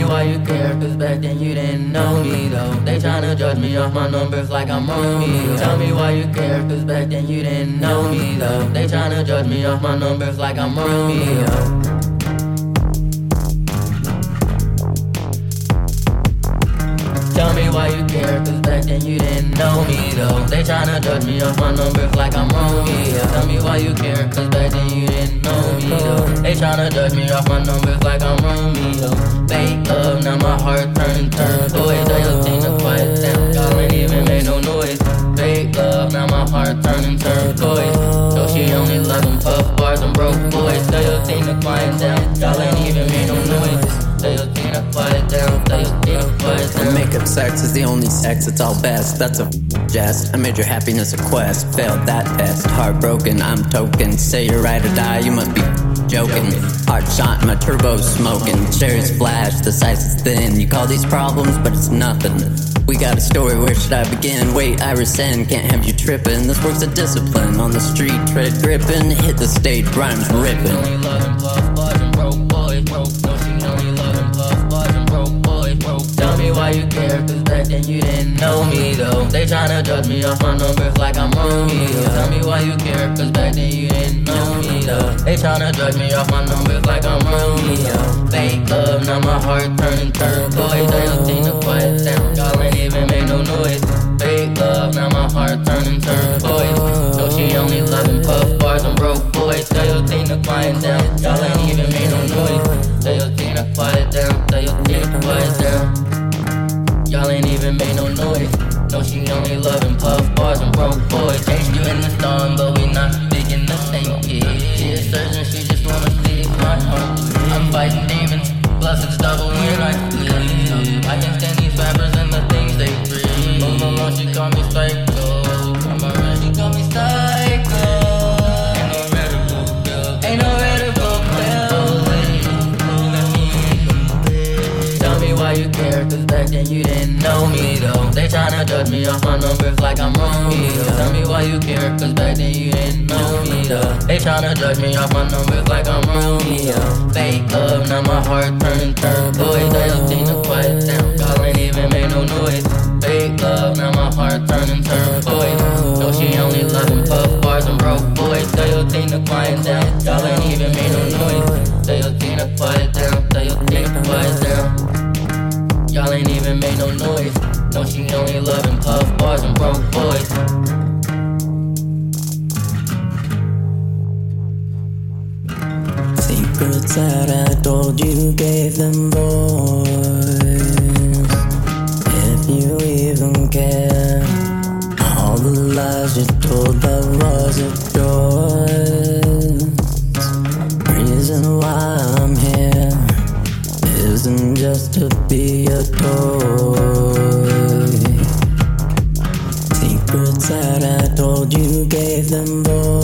me why you care, cause back then you didn't know me though. They tryna judge me off my numbers like I'm Romeo. Tell me why you care, cause back then you didn't know me though. They tryna judge me off my numbers like I'm Romeo. Tell me why you care, cause back then you didn't me though. They tryna judge me off my numbers like I'm Romeo. Tell me why you care, cause back then you didn't know me though. They tryna judge me off my numbers like I'm Romeo. Fake love, now my heart turn, turn. Boys, tell your team to quiet down. Y'all ain't even make no noise. Fake love, now my heart turning, turn toys. So she only love them puff bars and broke boys. Tell your team to quiet down. Y'all ain't sex is the only sex, it's all best. That's a jest. I made your happiness a quest. Failed that test. Heartbroken, I'm token. Say you're right or die, you must be joking. Hard shot, my turbo smoking. Cherries flash, the size is thin. You call these problems, but it's nothing. We got a story, where should I begin? Wait, I rescind, can't have you tripping. This work's a discipline. On the street, tread gripping. Hit the stage, rhymes ripping. Then you didn't know me though. They tryna judge me off my numbers like I'm Romeo. Tell me why you care, cause back then you didn't know me though. They tryna judge me off my numbers like I'm Romeo. Fake love, now my heart turning turn. Boys, tell your team to quiet down. Y'all ain't even make no noise. Fake love, now my heart turning turn. Boys, so she only loving puff bars and broke boys. Tell your team to quiet down. Y'all ain't even make no noise. Tell your team to quiet down. Tell your team to quiet down. Y'all ain't even made no noise. No, she only loving puff bars and broke boys. Chased you in the storm, but we not why you care, cause back then you didn't know me though. They tryna judge me off my numbers like I'm Romeo. Tell me why you care, cause back then you didn't know me though. They tryna judge me off my numbers like I'm Romeo. Fake love, now my heart turning turn. Boys, tell your team to quiet down. Y'all ain't even make no noise. Fake love, now my heart turning turn. Boys, no, she only loving puff bars and broke boys. Tell your team to quiet down. Y'all ain't even make no noise. Tell your No, she only loving puff bars and broke boys. Secrets that I told you gave them voice. If you even care, all the lies you told that was a choice. Reason why I'm here isn't just to be a toy. Gave them voice.